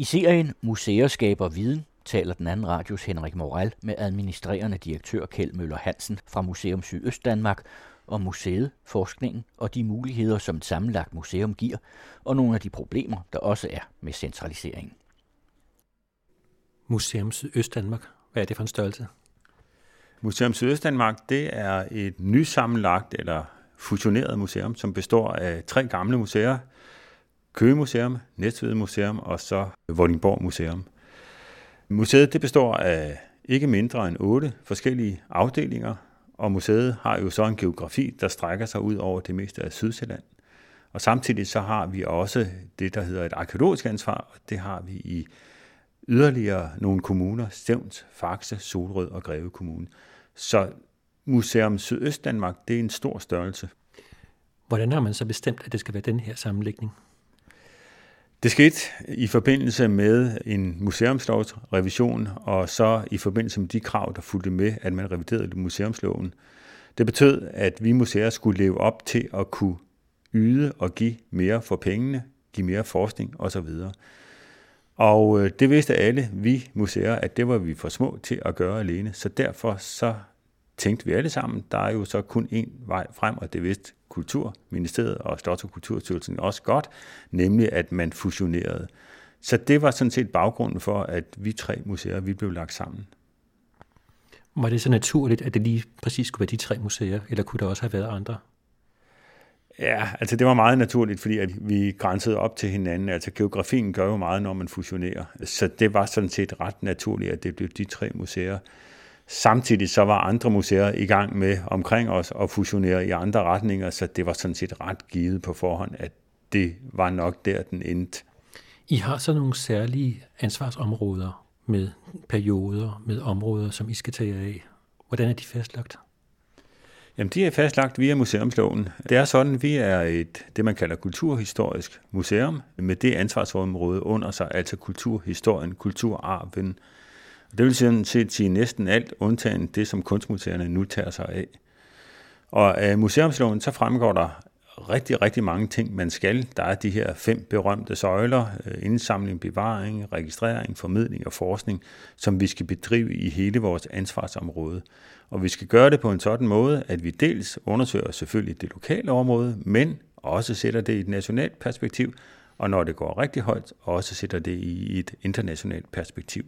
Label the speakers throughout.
Speaker 1: I serien Museer skaber viden taler den anden radios Henrik Morel med administrerende direktør Kjeld Møller Hansen fra Museum Sydøstdanmark om museet, forskningen og de muligheder, som et sammenlagt museum giver, og nogle af de problemer, der også er med centraliseringen.
Speaker 2: Museum Sydøstdanmark, hvad er det for en størrelse?
Speaker 3: Museum Sydøstdanmark, det er et nysammenlagt eller fusioneret museum, som består af tre gamle museer. Køge Museum, Næstved Museum og så Vordingborg Museum. Museet det består af ikke mindre end otte forskellige afdelinger, og museet har jo så en geografi, der strækker sig ud over det meste af Sydsjælland. Og samtidig så har vi også det, der hedder et arkeologisk ansvar, og det har vi i yderligere nogle kommuner, Stævns, Faxe, Solrød og Greve Kommune. Så Museum Sydøstdanmark, det er en stor størrelse.
Speaker 2: Hvordan har man så bestemt, at det skal være den her sammenlægning?
Speaker 3: Det skete i forbindelse med en museumslovsrevision, og så i forbindelse med de krav, der fulgte med, at man reviderede museumsloven. Det betød, at vi museer skulle leve op til at kunne yde og give mere for pengene, give mere forskning osv. Og øh, det vidste alle vi museer, at det var vi for små til at gøre alene. Så derfor så tænkte vi alle sammen, der er jo så kun én vej frem, og det vidste Kulturministeriet og Slots- og Kulturstyrelsen også godt, nemlig at man fusionerede. Så det var sådan set baggrunden for, at vi tre museer vi blev lagt sammen.
Speaker 2: Var det så naturligt, at det lige præcis skulle være de tre museer, eller kunne der også have været andre?
Speaker 3: Ja, altså det var meget naturligt, fordi at vi grænsede op til hinanden. Altså geografien gør jo meget, når man fusionerer. Så det var sådan set ret naturligt, at det blev de tre museer. Samtidig så var andre museer i gang med omkring os at fusionere i andre retninger, så det var sådan set ret givet på forhånd, at det var nok der, den endte.
Speaker 2: I har så nogle særlige ansvarsområder med perioder, med områder, som I skal tage af. Hvordan er de fastlagt?
Speaker 3: Jamen, de er fastlagt via museumsloven. Det er sådan, at vi er et, det man kalder kulturhistorisk museum, med det ansvarsområde under sig, altså kulturhistorien, kulturarven, det vil sådan set sige næsten alt, undtagen det, som kunstmuseerne nu tager sig af. Og af museumsloven, så fremgår der rigtig, rigtig mange ting, man skal. Der er de her fem berømte søjler, øh, indsamling, bevaring, registrering, formidling og forskning, som vi skal bedrive i hele vores ansvarsområde. Og vi skal gøre det på en sådan måde, at vi dels undersøger selvfølgelig det lokale område, men også sætter det i et nationalt perspektiv, og når det går rigtig højt, også sætter det i et internationalt perspektiv.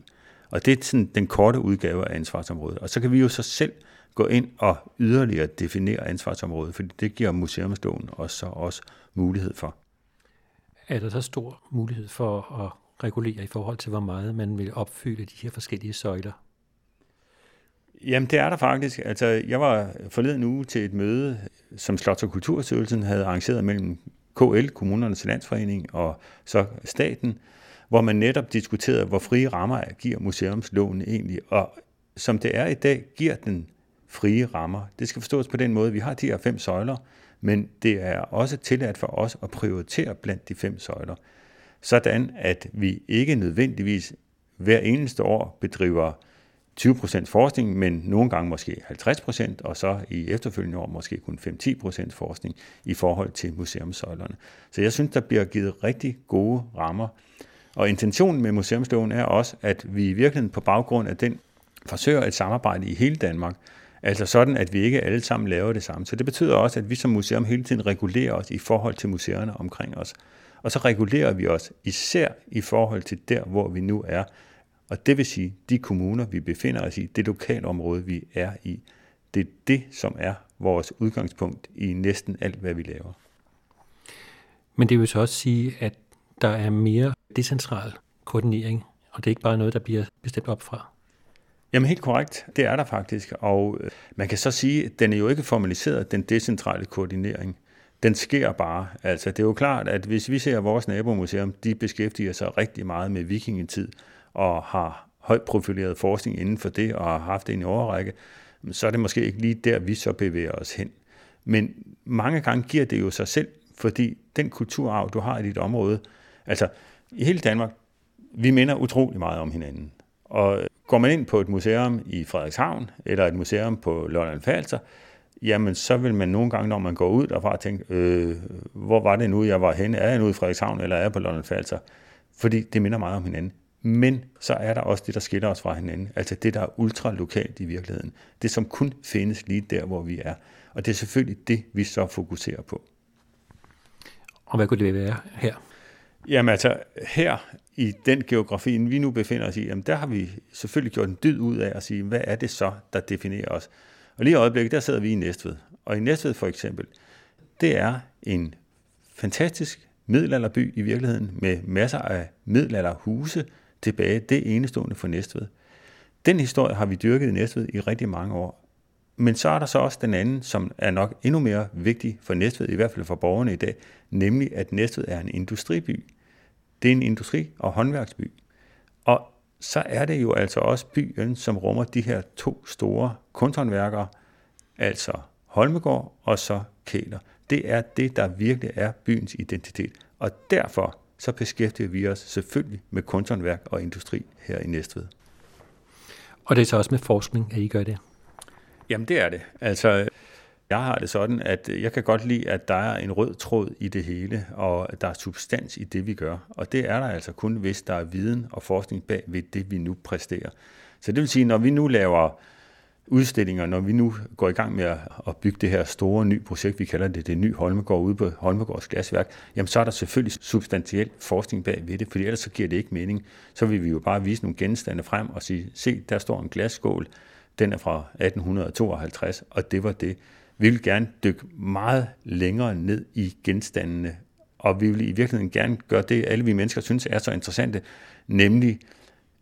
Speaker 3: Og det er sådan den korte udgave af ansvarsområdet. Og så kan vi jo så selv gå ind og yderligere definere ansvarsområdet, fordi det giver museumsloven også, så også mulighed for.
Speaker 2: Er der så stor mulighed for at regulere i forhold til, hvor meget man vil opfylde de her forskellige søjler?
Speaker 3: Jamen, det er der faktisk. Altså, jeg var forleden uge til et møde, som Slots- og Kulturstyrelsen havde arrangeret mellem KL, Kommunernes Landsforening og så staten, hvor man netop diskuterede, hvor frie rammer giver museumsloven egentlig, og som det er i dag, giver den frie rammer. Det skal forstås på den måde, vi har de her fem søjler, men det er også tilladt for os at prioritere blandt de fem søjler, sådan at vi ikke nødvendigvis hver eneste år bedriver 20% forskning, men nogle gange måske 50%, og så i efterfølgende år måske kun 5-10% forskning i forhold til museumsøjlerne. Så jeg synes, der bliver givet rigtig gode rammer. Og intentionen med museumsloven er også, at vi i virkeligheden på baggrund af den forsøger et samarbejde i hele Danmark, altså sådan, at vi ikke alle sammen laver det samme. Så det betyder også, at vi som museum hele tiden regulerer os i forhold til museerne omkring os. Og så regulerer vi os især i forhold til der, hvor vi nu er. Og det vil sige, de kommuner, vi befinder os i, det lokalområde, vi er i, det er det, som er vores udgangspunkt i næsten alt, hvad vi laver.
Speaker 2: Men det vil så også sige, at der er mere decentral koordinering, og det er ikke bare noget, der bliver bestemt op fra.
Speaker 3: Jamen helt korrekt, det er der faktisk, og øh, man kan så sige, at den er jo ikke formaliseret, den decentrale koordinering. Den sker bare. Altså, det er jo klart, at hvis vi ser vores nabomuseum, de beskæftiger sig rigtig meget med vikingetid og har højt profileret forskning inden for det og har haft det i en overrække, så er det måske ikke lige der, vi så bevæger os hen. Men mange gange giver det jo sig selv, fordi den kulturarv, du har i dit område, altså i hele Danmark, vi minder utrolig meget om hinanden. Og går man ind på et museum i Frederikshavn, eller et museum på Lolland Falster, jamen så vil man nogle gange, når man går ud derfra, tænke, øh, hvor var det nu, jeg var henne? Er jeg nu i Frederikshavn, eller er jeg på Lolland Falster? fordi det minder meget om hinanden. Men så er der også det, der skiller os fra hinanden. Altså det, der er ultralokalt i virkeligheden. Det, som kun findes lige der, hvor vi er. Og det er selvfølgelig det, vi så fokuserer på.
Speaker 2: Og hvad kunne det være her?
Speaker 3: Jamen altså, her i den geografi, vi nu befinder os i, jamen der har vi selvfølgelig gjort en dyd ud af at sige, hvad er det så, der definerer os? Og lige i øjeblikket, der sidder vi i Næstved. Og i Næstved for eksempel, det er en fantastisk middelalderby i virkeligheden, med masser af middelalderhuse tilbage. Det er enestående for Næstved. Den historie har vi dyrket i Næstved i rigtig mange år. Men så er der så også den anden, som er nok endnu mere vigtig for Næstved, i hvert fald for borgerne i dag, nemlig at Næstved er en industriby. Det er en industri- og håndværksby. Og så er det jo altså også byen, som rummer de her to store kunsthåndværkere, altså Holmegård og så Kæler. Det er det, der virkelig er byens identitet. Og derfor så beskæftiger vi os selvfølgelig med kunsthåndværk og industri her i Næstved.
Speaker 2: Og det er så også med forskning, at I gør det?
Speaker 3: Jamen det er det. Altså, jeg har det sådan, at jeg kan godt lide, at der er en rød tråd i det hele, og at der er substans i det, vi gør. Og det er der altså kun, hvis der er viden og forskning bag ved det, vi nu præsterer. Så det vil sige, når vi nu laver udstillinger, når vi nu går i gang med at bygge det her store nye projekt, vi kalder det det nye Holmegård ude på Holmegårds glasværk, jamen så er der selvfølgelig substantiel forskning bag ved det, for ellers så giver det ikke mening. Så vil vi jo bare vise nogle genstande frem og sige, se, der står en glasskål, den er fra 1852, og det var det. Vi vil gerne dykke meget længere ned i genstandene, og vi vil i virkeligheden gerne gøre det, alle vi mennesker synes er så interessante, nemlig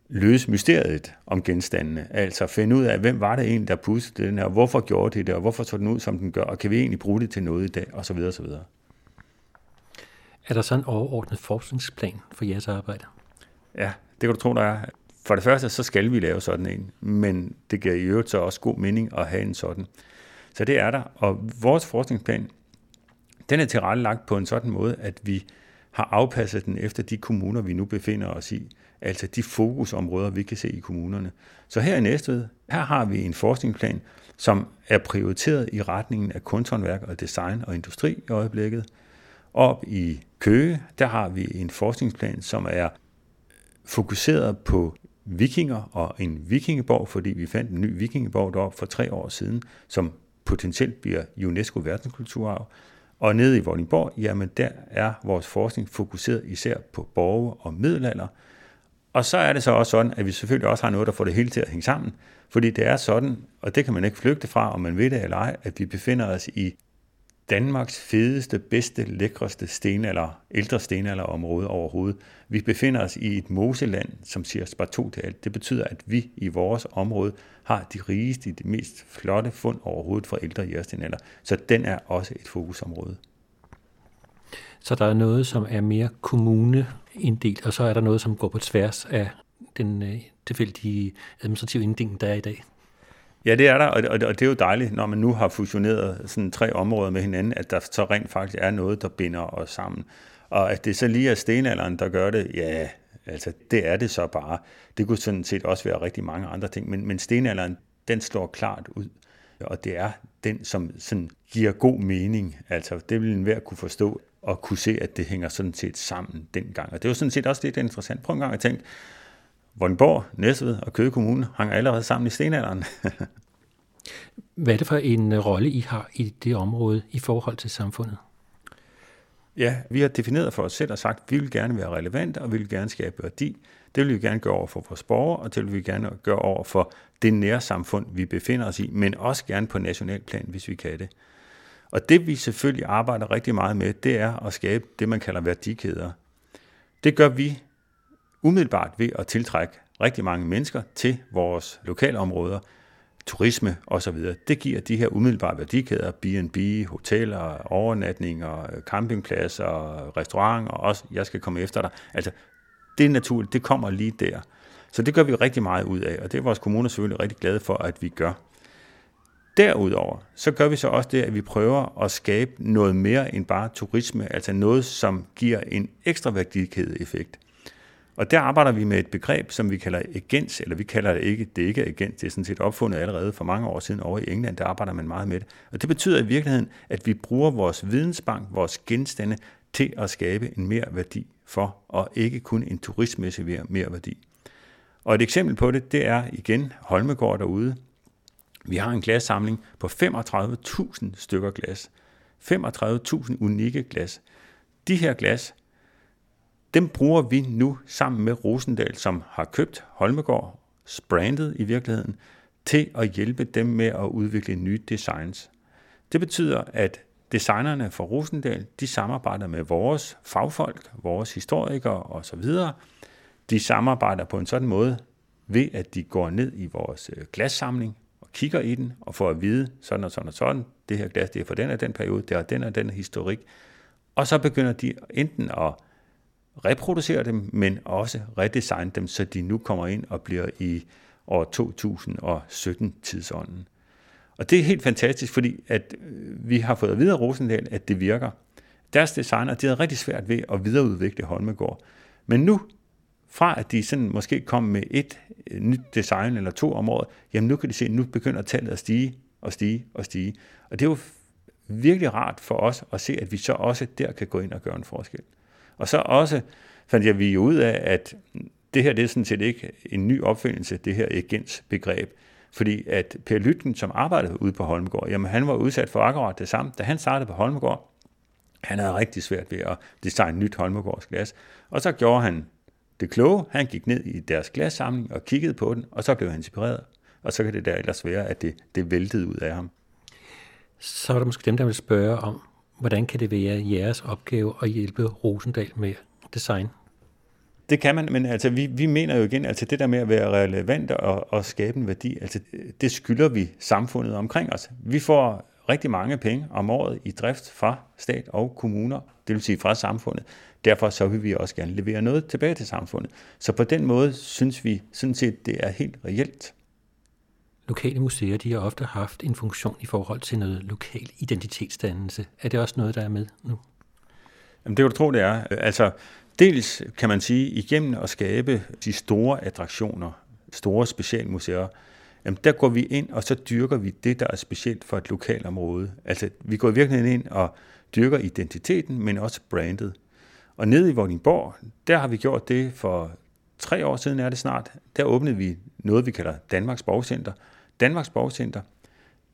Speaker 3: løse mysteriet om genstandene. Altså finde ud af, hvem var det egentlig, der pudsede den her, og hvorfor gjorde det det, og hvorfor så den ud, som den gør, og kan vi egentlig bruge det til noget i dag, og så videre, så videre.
Speaker 2: Er der så en overordnet forskningsplan for jeres arbejde?
Speaker 3: Ja, det kan du tro, der er. For det første, så skal vi lave sådan en, men det giver i øvrigt så også god mening at have en sådan. Så det er der, og vores forskningsplan, den er tilrettelagt på en sådan måde, at vi har afpasset den efter de kommuner, vi nu befinder os i, altså de fokusområder, vi kan se i kommunerne. Så her i Næstved, her har vi en forskningsplan, som er prioriteret i retningen af kunsthåndværk og design og industri i øjeblikket. Op i Køge, der har vi en forskningsplan, som er fokuseret på vikinger og en vikingeborg, fordi vi fandt en ny vikingeborg deroppe for tre år siden, som potentielt bliver UNESCO verdenskulturarv. Og nede i Vordingborg, jamen der er vores forskning fokuseret især på borge og middelalder. Og så er det så også sådan, at vi selvfølgelig også har noget, der får det hele til at hænge sammen. Fordi det er sådan, og det kan man ikke flygte fra, om man ved det eller ej, at vi befinder os i Danmarks fedeste, bedste, lækreste stenalder, ældre stenalderområde overhovedet. Vi befinder os i et moseland, som siger sparto til alt. Det betyder, at vi i vores område har de rigeste, de mest flotte fund overhovedet fra ældre jægerstenalder. Så den er også et fokusområde.
Speaker 2: Så der er noget, som er mere kommuneinddelt, og så er der noget, som går på tværs af den øh, tilfældige administrative inddeling, der er i dag.
Speaker 3: Ja, det er der, og det er jo dejligt, når man nu har fusioneret sådan tre områder med hinanden, at der så rent faktisk er noget, der binder os sammen. Og at det så lige er stenalderen, der gør det, ja, altså det er det så bare. Det kunne sådan set også være rigtig mange andre ting, men, men stenalderen, den står klart ud. Og det er den, som sådan giver god mening. Altså det vil enhver kunne forstå og kunne se, at det hænger sådan set sammen dengang. Og det er jo sådan set også lidt interessant. Prøv en gang at tænke, Vordingborg, Næstved og Køge Kommune hang allerede sammen i stenalderen.
Speaker 2: Hvad er det for en øh, rolle, I har i det område i forhold til samfundet?
Speaker 3: Ja, vi har defineret for os selv og sagt, at vi vil gerne være relevante, og vi vil gerne skabe værdi. Det vil vi gerne gøre over for vores borgere, og det vil vi gerne gøre over for det nære samfund, vi befinder os i, men også gerne på national plan, hvis vi kan det. Og det vi selvfølgelig arbejder rigtig meget med, det er at skabe det, man kalder værdikæder. Det gør vi umiddelbart ved at tiltrække rigtig mange mennesker til vores lokalområder, turisme osv. Det giver de her umiddelbare værdikæder, B&B, hoteller, overnatninger, campingpladser, restauranter, og også, jeg skal komme efter dig. Altså, det er naturligt, det kommer lige der. Så det gør vi rigtig meget ud af, og det er vores kommuner selvfølgelig rigtig glade for, at vi gør. Derudover, så gør vi så også det, at vi prøver at skabe noget mere end bare turisme, altså noget, som giver en ekstra værdikædeeffekt. effekt og der arbejder vi med et begreb, som vi kalder agens, eller vi kalder det ikke, det er ikke agens, det er sådan set opfundet allerede for mange år siden over i England, der arbejder man meget med det. Og det betyder i virkeligheden, at vi bruger vores vidensbank, vores genstande, til at skabe en mere værdi for, og ikke kun en turistmæssig mere værdi. Og et eksempel på det, det er igen Holmegård derude. Vi har en glassamling på 35.000 stykker glas. 35.000 unikke glas. De her glas, dem bruger vi nu sammen med Rosendal, som har købt Holmegård, brandet i virkeligheden, til at hjælpe dem med at udvikle nye designs. Det betyder, at designerne fra Rosendal, de samarbejder med vores fagfolk, vores historikere osv. De samarbejder på en sådan måde, ved at de går ned i vores øh, glassamling og kigger i den og får at vide sådan og sådan og sådan, det her glas det er fra den og den periode, det er den og den historik. Og så begynder de enten at reproducere dem, men også redesigne dem, så de nu kommer ind og bliver i år 2017 tidsånden. Og det er helt fantastisk, fordi at øh, vi har fået at vide af Rosendal, at det virker. Deres designer, de havde rigtig svært ved at videreudvikle Holmegård. Men nu, fra at de sådan måske kom med et øh, nyt design eller to om året, jamen nu kan de se, at nu begynder tallet at stige og stige og stige. Og det er jo virkelig rart for os at se, at vi så også der kan gå ind og gøre en forskel. Og så også fandt jeg vi ud af, at det her det er sådan set ikke en ny opfindelse, det her agens begreb. Fordi at Per Lytten, som arbejdede ude på Holmegård, jamen han var udsat for akkurat det samme. Da han startede på Holmegård, han havde rigtig svært ved at designe nyt Holmegårds glas. Og så gjorde han det kloge. Han gik ned i deres glassamling og kiggede på den, og så blev han inspireret. Og så kan det der ellers være, at det, det væltede ud af ham.
Speaker 2: Så er der måske dem, der vil spørge om, hvordan kan det være jeres opgave at hjælpe Rosendal med design?
Speaker 3: Det kan man, men altså, vi, vi mener jo igen, altså det der med at være relevant og, og skabe en værdi, altså det skylder vi samfundet omkring os. Vi får rigtig mange penge om året i drift fra stat og kommuner, det vil sige fra samfundet. Derfor så vil vi også gerne levere noget tilbage til samfundet. Så på den måde synes vi sådan set, det er helt reelt.
Speaker 2: Lokale museer de har ofte haft en funktion i forhold til noget lokal identitetsdannelse. Er det også noget, der er med nu?
Speaker 3: Jamen, det kan du tro, det er. Altså, Dels kan man sige, igennem at skabe de store attraktioner, store specialmuseer, jamen der går vi ind, og så dyrker vi det, der er specielt for et lokalområde. Altså, vi går virkelig ind og dyrker identiteten, men også brandet. Og nede i Vordingborg, der har vi gjort det for tre år siden er det snart. Der åbnede vi noget, vi kalder Danmarks Borgcenter. Danmarks Borgcenter,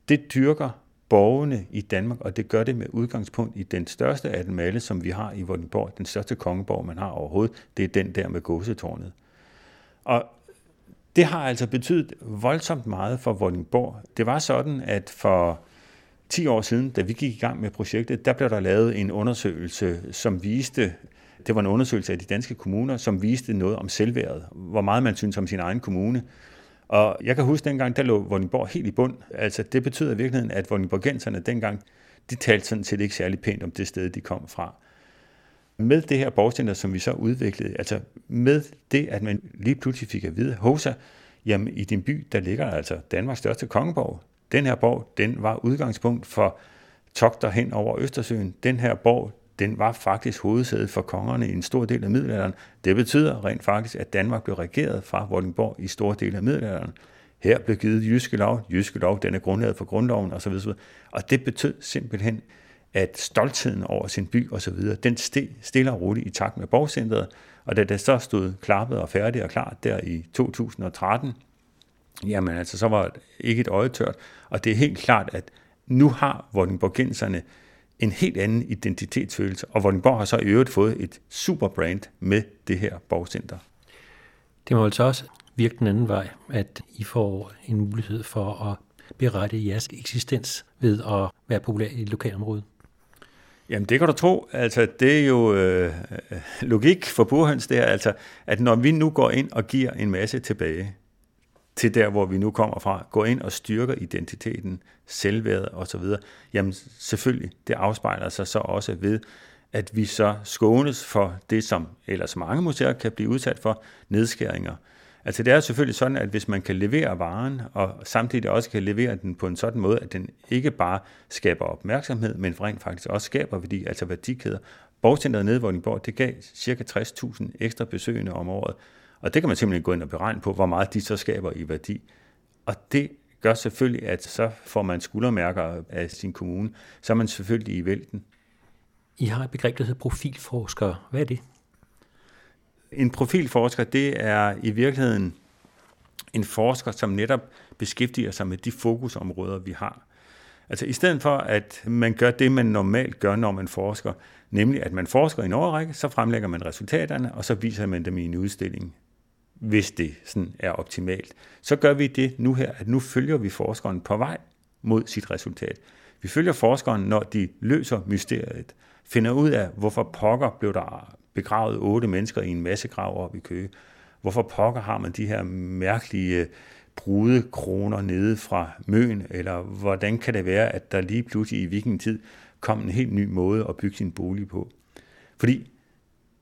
Speaker 3: det dyrker borgerne i Danmark, og det gør det med udgangspunkt i den største af dem alle, som vi har i Vordingborg, den største kongeborg, man har overhovedet, det er den der med gåsetårnet. Og det har altså betydet voldsomt meget for Vordingborg. Det var sådan, at for 10 år siden, da vi gik i gang med projektet, der blev der lavet en undersøgelse, som viste, det var en undersøgelse af de danske kommuner, som viste noget om selvværdet, hvor meget man synes om sin egen kommune. Og jeg kan huske dengang, der lå Vordingborg helt i bund. Altså det betyder i virkeligheden, at Vordingborgenserne dengang, de talte sådan set ikke særlig pænt om det sted, de kom fra. Med det her borgcenter, som vi så udviklede, altså med det, at man lige pludselig fik at vide, Hosa, jamen i din by, der ligger altså Danmarks største kongeborg. Den her borg, den var udgangspunkt for togter hen over Østersøen. Den her borg, den var faktisk hovedsædet for kongerne i en stor del af middelalderen. Det betyder rent faktisk, at Danmark blev regeret fra Vordingborg i store dele af middelalderen. Her blev givet jyske lov. Jyske lov, den er grundlaget for grundloven osv. Og det betød simpelthen, at stoltheden over sin by osv., den steg stille og roligt i takt med borgcentret. Og da det så stod klappet og færdigt og klart der i 2013, jamen altså, så var det ikke et øje tørt. Og det er helt klart, at nu har Vordingborgenserne en helt anden identitetsfølelse, og Vordingborg har så i øvrigt fået et super brand med det her borgcenter.
Speaker 2: Det må altså også virke den anden vej, at I får en mulighed for at berette jeres eksistens ved at være populær i et lokalområde.
Speaker 3: Jamen det kan du tro. Altså det er jo øh, logik for burhøns det her, altså at når vi nu går ind og giver en masse tilbage, til der, hvor vi nu kommer fra, går ind og styrker identiteten, selvværdet osv., jamen selvfølgelig, det afspejler sig så også ved, at vi så skånes for det, som ellers mange museer kan blive udsat for, nedskæringer. Altså det er selvfølgelig sådan, at hvis man kan levere varen, og samtidig også kan levere den på en sådan måde, at den ikke bare skaber opmærksomhed, men rent faktisk også skaber værdi, altså værdikæder. Borgcenteret nede i Vordingborg, det gav ca. 60.000 ekstra besøgende om året. Og det kan man simpelthen gå ind og beregne på, hvor meget de så skaber i værdi. Og det gør selvfølgelig, at så får man skuldermærker af sin kommune, så er man selvfølgelig i vælten.
Speaker 2: I har et begreb, der hedder profilforskere. Hvad er det?
Speaker 3: En profilforsker, det er i virkeligheden en forsker, som netop beskæftiger sig med de fokusområder, vi har. Altså i stedet for, at man gør det, man normalt gør, når man forsker, nemlig at man forsker i en overrække, så fremlægger man resultaterne, og så viser man dem i en udstilling, hvis det sådan er optimalt. Så gør vi det nu her, at nu følger vi forskeren på vej mod sit resultat. Vi følger forskeren, når de løser mysteriet, finder ud af, hvorfor pokker blev der begravet otte mennesker i en masse grav op i Køge. Hvorfor pokker har man de her mærkelige øh, brudekroner nede fra Møn, eller hvordan kan det være, at der lige pludselig i vikingetid kom en helt ny måde at bygge sin bolig på. Fordi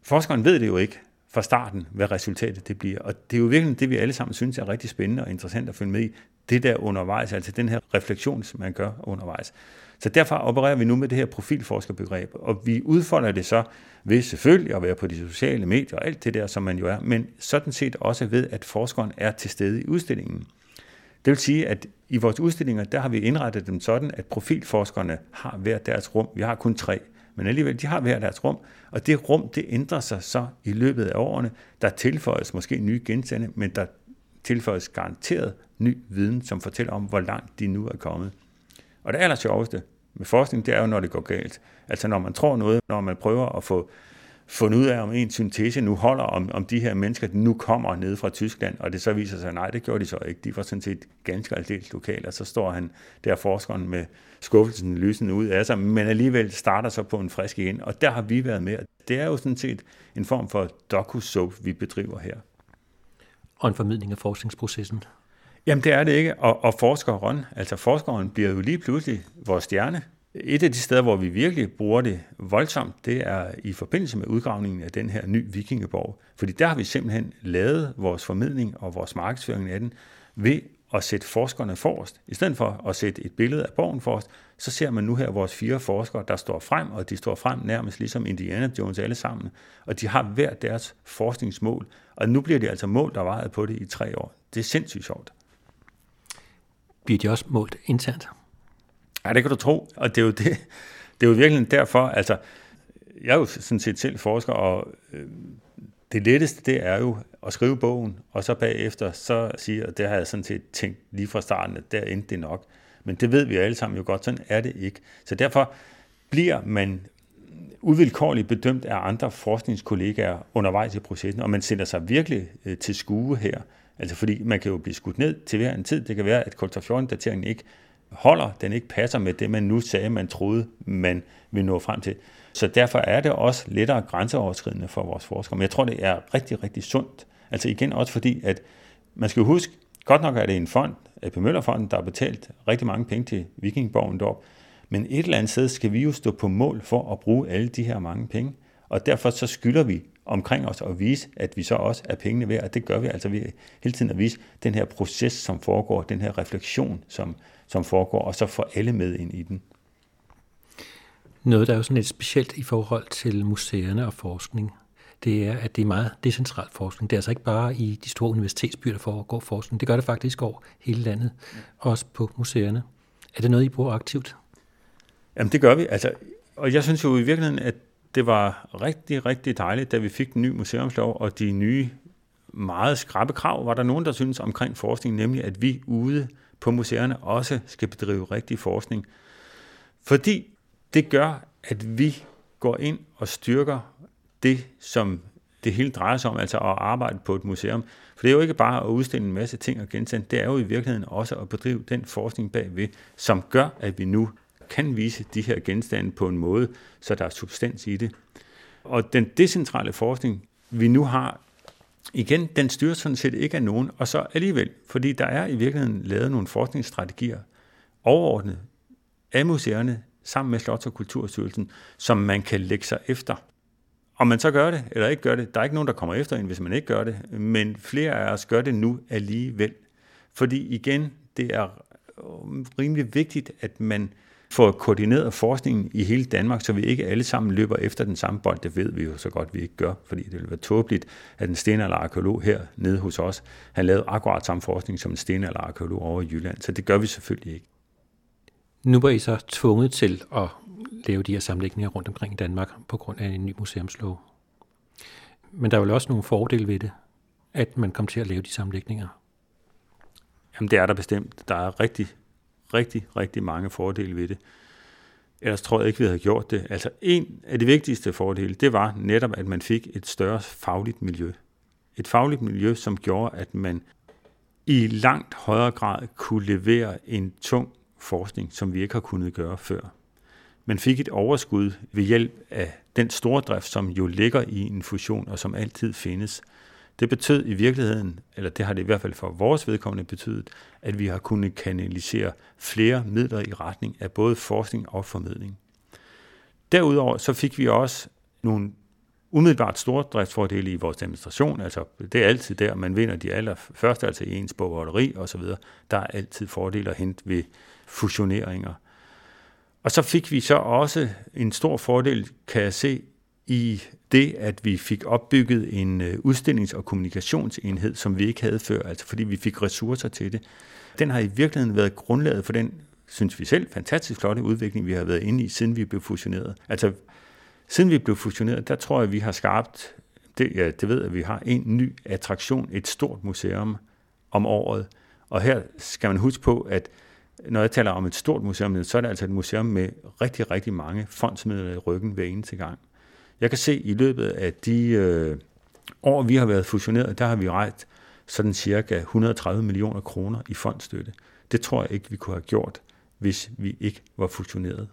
Speaker 3: forskeren ved det jo ikke fra starten, hvad resultatet det bliver. Og det er jo virkelig det, vi alle sammen synes er rigtig spændende og interessant at følge med i. Det der undervejs, altså den her refleksion, som man gør undervejs. Så derfor opererer vi nu med det her profilforskerbegreb, og vi udfolder det så ved selvfølgelig at være på de sociale medier og alt det der, som man jo er, men sådan set også ved, at forskeren er til stede i udstillingen. Det vil sige, at i vores udstillinger, der har vi indrettet dem sådan, at profilforskerne har hver deres rum. Vi har kun tre, men alligevel, de har hver deres rum, og det rum, det ændrer sig så i løbet af årene. Der tilføjes måske nye genstande, men der tilføjes garanteret ny viden, som fortæller om, hvor langt de nu er kommet. Og det aller sjoveste med forskning, det er jo, når det går galt. Altså når man tror noget, når man prøver at få fundet ud af, om en syntese nu holder, om, om de her mennesker nu kommer ned fra Tyskland, og det så viser sig, nej, det gjorde de så ikke. De var sådan set ganske aldeles lokale, og så står han der forskeren med skuffelsen lysende ud af sig, men alligevel starter så på en frisk igen, og der har vi været med. Det er jo sådan set en form for docu vi bedriver her.
Speaker 2: Og en formidling af forskningsprocessen.
Speaker 3: Jamen det er det ikke, og, og forskeren, altså forskeren bliver jo lige pludselig vores stjerne. Et af de steder, hvor vi virkelig bruger det voldsomt, det er i forbindelse med udgravningen af den her ny vikingeborg. Fordi der har vi simpelthen lavet vores formidling og vores markedsføring af den ved at sætte forskerne forrest. I stedet for at sætte et billede af borgen forrest, så ser man nu her vores fire forskere, der står frem, og de står frem nærmest ligesom Indiana Jones alle sammen. Og de har hver deres forskningsmål, og nu bliver det altså målt og vejet på det i tre år. Det er sindssygt sjovt.
Speaker 2: Bliver de også målt internt?
Speaker 3: Ja, det kan du tro, og det er jo, det, det er jo virkelig derfor, altså, jeg er jo sådan set selv forsker, og øh, det letteste, det er jo at skrive bogen, og så bagefter så sige, og det har jeg sådan set tænkt lige fra starten, at der endte det nok. Men det ved vi alle sammen jo godt, sådan er det ikke. Så derfor bliver man uvilkårligt bedømt af andre forskningskollegaer undervejs i processen, og man sætter sig virkelig øh, til skue her. Altså fordi man kan jo blive skudt ned til hver en tid. Det kan være, at kultur-14-dateringen ikke holder, den ikke passer med det, man nu sagde, man troede, man ville nå frem til. Så derfor er det også lettere grænseoverskridende for vores forskere. Men jeg tror, det er rigtig, rigtig sundt. Altså igen også fordi, at man skal huske, godt nok er det en fond, AP Møllerfonden, der har betalt rigtig mange penge til Vikingborgen deroppe, men et eller andet sted skal vi jo stå på mål for at bruge alle de her mange penge. Og derfor så skylder vi omkring os og vise, at vi så også er pengene værd. Og det gør vi altså ved hele tiden at vise den her proces, som foregår, den her refleksion, som, som foregår, og så få alle med ind i den.
Speaker 2: Noget, der er jo sådan lidt specielt i forhold til museerne og forskning, det er, at det er meget decentral forskning. Det er altså ikke bare i de store universitetsbyer, der foregår forskning. Det gør det faktisk over hele landet, også på museerne. Er det noget, I bruger aktivt?
Speaker 3: Jamen, det gør vi. Altså, og jeg synes jo i virkeligheden, at det var rigtig, rigtig dejligt, da vi fik den nye museumslov og de nye meget skrappe krav, var der nogen, der synes omkring forskning, nemlig at vi ude på museerne også skal bedrive rigtig forskning. Fordi det gør, at vi går ind og styrker det, som det hele drejer sig om, altså at arbejde på et museum. For det er jo ikke bare at udstille en masse ting og genstande, det er jo i virkeligheden også at bedrive den forskning bagved, som gør, at vi nu kan vise de her genstande på en måde, så der er substans i det. Og den decentrale forskning, vi nu har, igen, den styrer sådan set ikke af nogen, og så alligevel, fordi der er i virkeligheden lavet nogle forskningsstrategier overordnet af museerne sammen med Slots- og Kulturstyrelsen, som man kan lægge sig efter. Om man så gør det eller ikke gør det, der er ikke nogen, der kommer efter en, hvis man ikke gør det, men flere af os gør det nu alligevel. Fordi igen, det er øh, rimelig vigtigt, at man få koordineret forskningen i hele Danmark, så vi ikke alle sammen løber efter den samme bold. Det ved vi jo så godt, vi ikke gør, fordi det ville være tåbeligt, at en stenalderarkeolog her nede hos os, han lavede akkurat samme forskning som en stenalderarkeolog over i Jylland. Så det gør vi selvfølgelig ikke.
Speaker 2: Nu var I så tvunget til at lave de her sammenlægninger rundt omkring i Danmark på grund af en ny museumslov. Men der er jo også nogle fordele ved det, at man kom til at lave de sammenlægninger.
Speaker 3: Jamen det er der bestemt. Der er rigtig, rigtig, rigtig mange fordele ved det. Ellers tror jeg ikke, vi havde gjort det. Altså en af de vigtigste fordele, det var netop, at man fik et større fagligt miljø. Et fagligt miljø, som gjorde, at man i langt højere grad kunne levere en tung forskning, som vi ikke har kunnet gøre før. Man fik et overskud ved hjælp af den store drift, som jo ligger i en fusion og som altid findes. Det betød i virkeligheden, eller det har det i hvert fald for vores vedkommende betydet, at vi har kunnet kanalisere flere midler i retning af både forskning og formidling. Derudover så fik vi også nogle umiddelbart store driftsfordele i vores administration. Altså, det er altid der, man vinder de allerførste, altså i ens bogholderi osv. Der er altid fordele at hente ved fusioneringer. Og så fik vi så også en stor fordel, kan jeg se, i det, at vi fik opbygget en øh, udstillings- og kommunikationsenhed, som vi ikke havde før, altså fordi vi fik ressourcer til det. Den har i virkeligheden været grundlaget for den, synes vi selv, fantastisk flotte udvikling, vi har været inde i, siden vi blev fusioneret. Altså, siden vi blev fusioneret, der tror jeg, vi har skabt, det, ja, det ved at vi har en ny attraktion, et stort museum om året. Og her skal man huske på, at når jeg taler om et stort museum, så er det altså et museum med rigtig, rigtig mange fondsmidler i ryggen hver eneste gang. Jeg kan se, i løbet af de øh, år, vi har været fusioneret, der har vi rejst sådan cirka 130 millioner kroner i fondstøtte. Det tror jeg ikke, vi kunne have gjort, hvis vi ikke var fusioneret.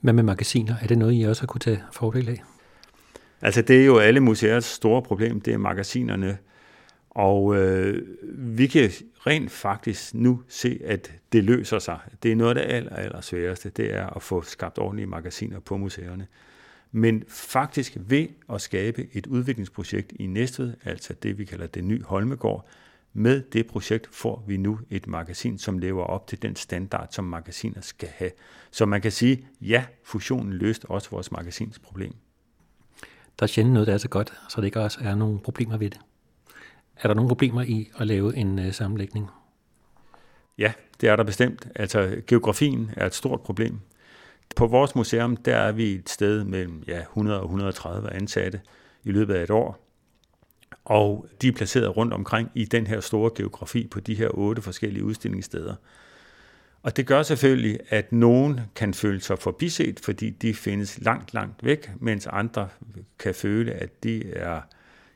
Speaker 2: Hvad med magasiner? Er det noget, I også har kunne tage fordel af?
Speaker 3: Altså, det er jo alle museers store problem, det er magasinerne. Og øh, vi kan rent faktisk nu se, at det løser sig. Det er noget af det aller, aller sværeste, det er at få skabt ordentlige magasiner på museerne. Men faktisk ved at skabe et udviklingsprojekt i Næstved, altså det vi kalder det nye Holmegård, med det projekt får vi nu et magasin, som lever op til den standard, som magasiner skal have. Så man kan sige, ja, fusionen løste også vores magasinsproblem.
Speaker 2: Der er sjældent noget, der er så godt, så det ikke også er nogle problemer ved det. Er der nogle problemer i at lave en uh, sammenlægning?
Speaker 3: Ja, det er der bestemt. Altså, geografien er et stort problem. På vores museum, der er vi et sted mellem ja, 100 og 130 ansatte i løbet af et år. Og de er placeret rundt omkring i den her store geografi på de her otte forskellige udstillingssteder. Og det gør selvfølgelig, at nogen kan føle sig forbiset, fordi de findes langt, langt væk, mens andre kan føle, at de er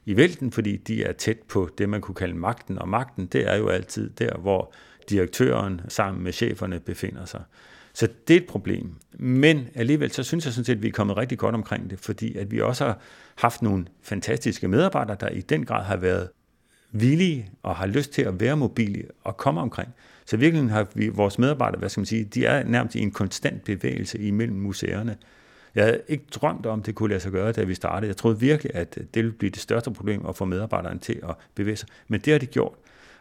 Speaker 3: i vælten, fordi de er tæt på det, man kunne kalde magten. Og magten, det er jo altid der, hvor direktøren sammen med cheferne befinder sig. Så det er et problem. Men alligevel, så synes jeg sådan set, at vi er kommet rigtig godt omkring det, fordi at vi også har haft nogle fantastiske medarbejdere, der i den grad har været villige og har lyst til at være mobile og komme omkring. Så virkelig har vi, vores medarbejdere, hvad skal man sige, de er nærmest i en konstant bevægelse imellem museerne. Jeg havde ikke drømt om, det kunne lade sig gøre, da vi startede. Jeg troede virkelig, at det ville blive det største problem at få medarbejderne til at bevæge sig. Men det har de gjort.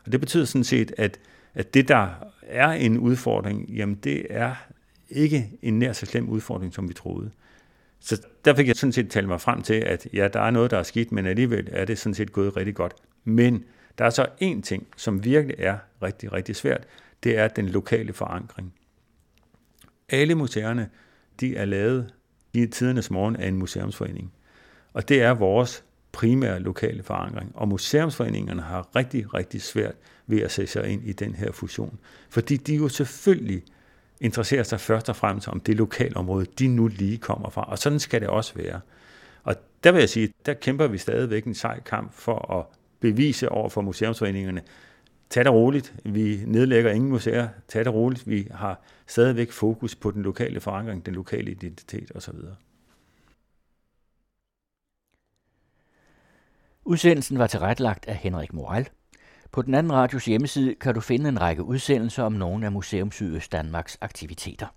Speaker 3: Og det betyder sådan set, at at det, der er en udfordring, jamen det er ikke en nær så slem udfordring, som vi troede. Så der fik jeg sådan set talt mig frem til, at ja, der er noget, der er skidt, men alligevel er det sådan set gået rigtig godt. Men der er så én ting, som virkelig er rigtig, rigtig svært, det er den lokale forankring. Alle museerne, de er lavet i tidernes morgen af en museumsforening. Og det er vores primære lokale forankring. Og museumsforeningerne har rigtig, rigtig svært ved at sætte sig ind i den her fusion. Fordi de jo selvfølgelig interesserer sig først og fremmest om det lokalområde, de nu lige kommer fra. Og sådan skal det også være. Og der vil jeg sige, der kæmper vi stadigvæk en sej kamp for at bevise over for museumsforeningerne, tag det roligt, vi nedlægger ingen museer, tag det roligt, vi har stadigvæk fokus på den lokale forankring, den lokale identitet osv.
Speaker 1: Udsendelsen var tilrettelagt af Henrik Moral. På den anden radios hjemmeside kan du finde en række udsendelser om nogle af Museum Sydøst Danmarks aktiviteter.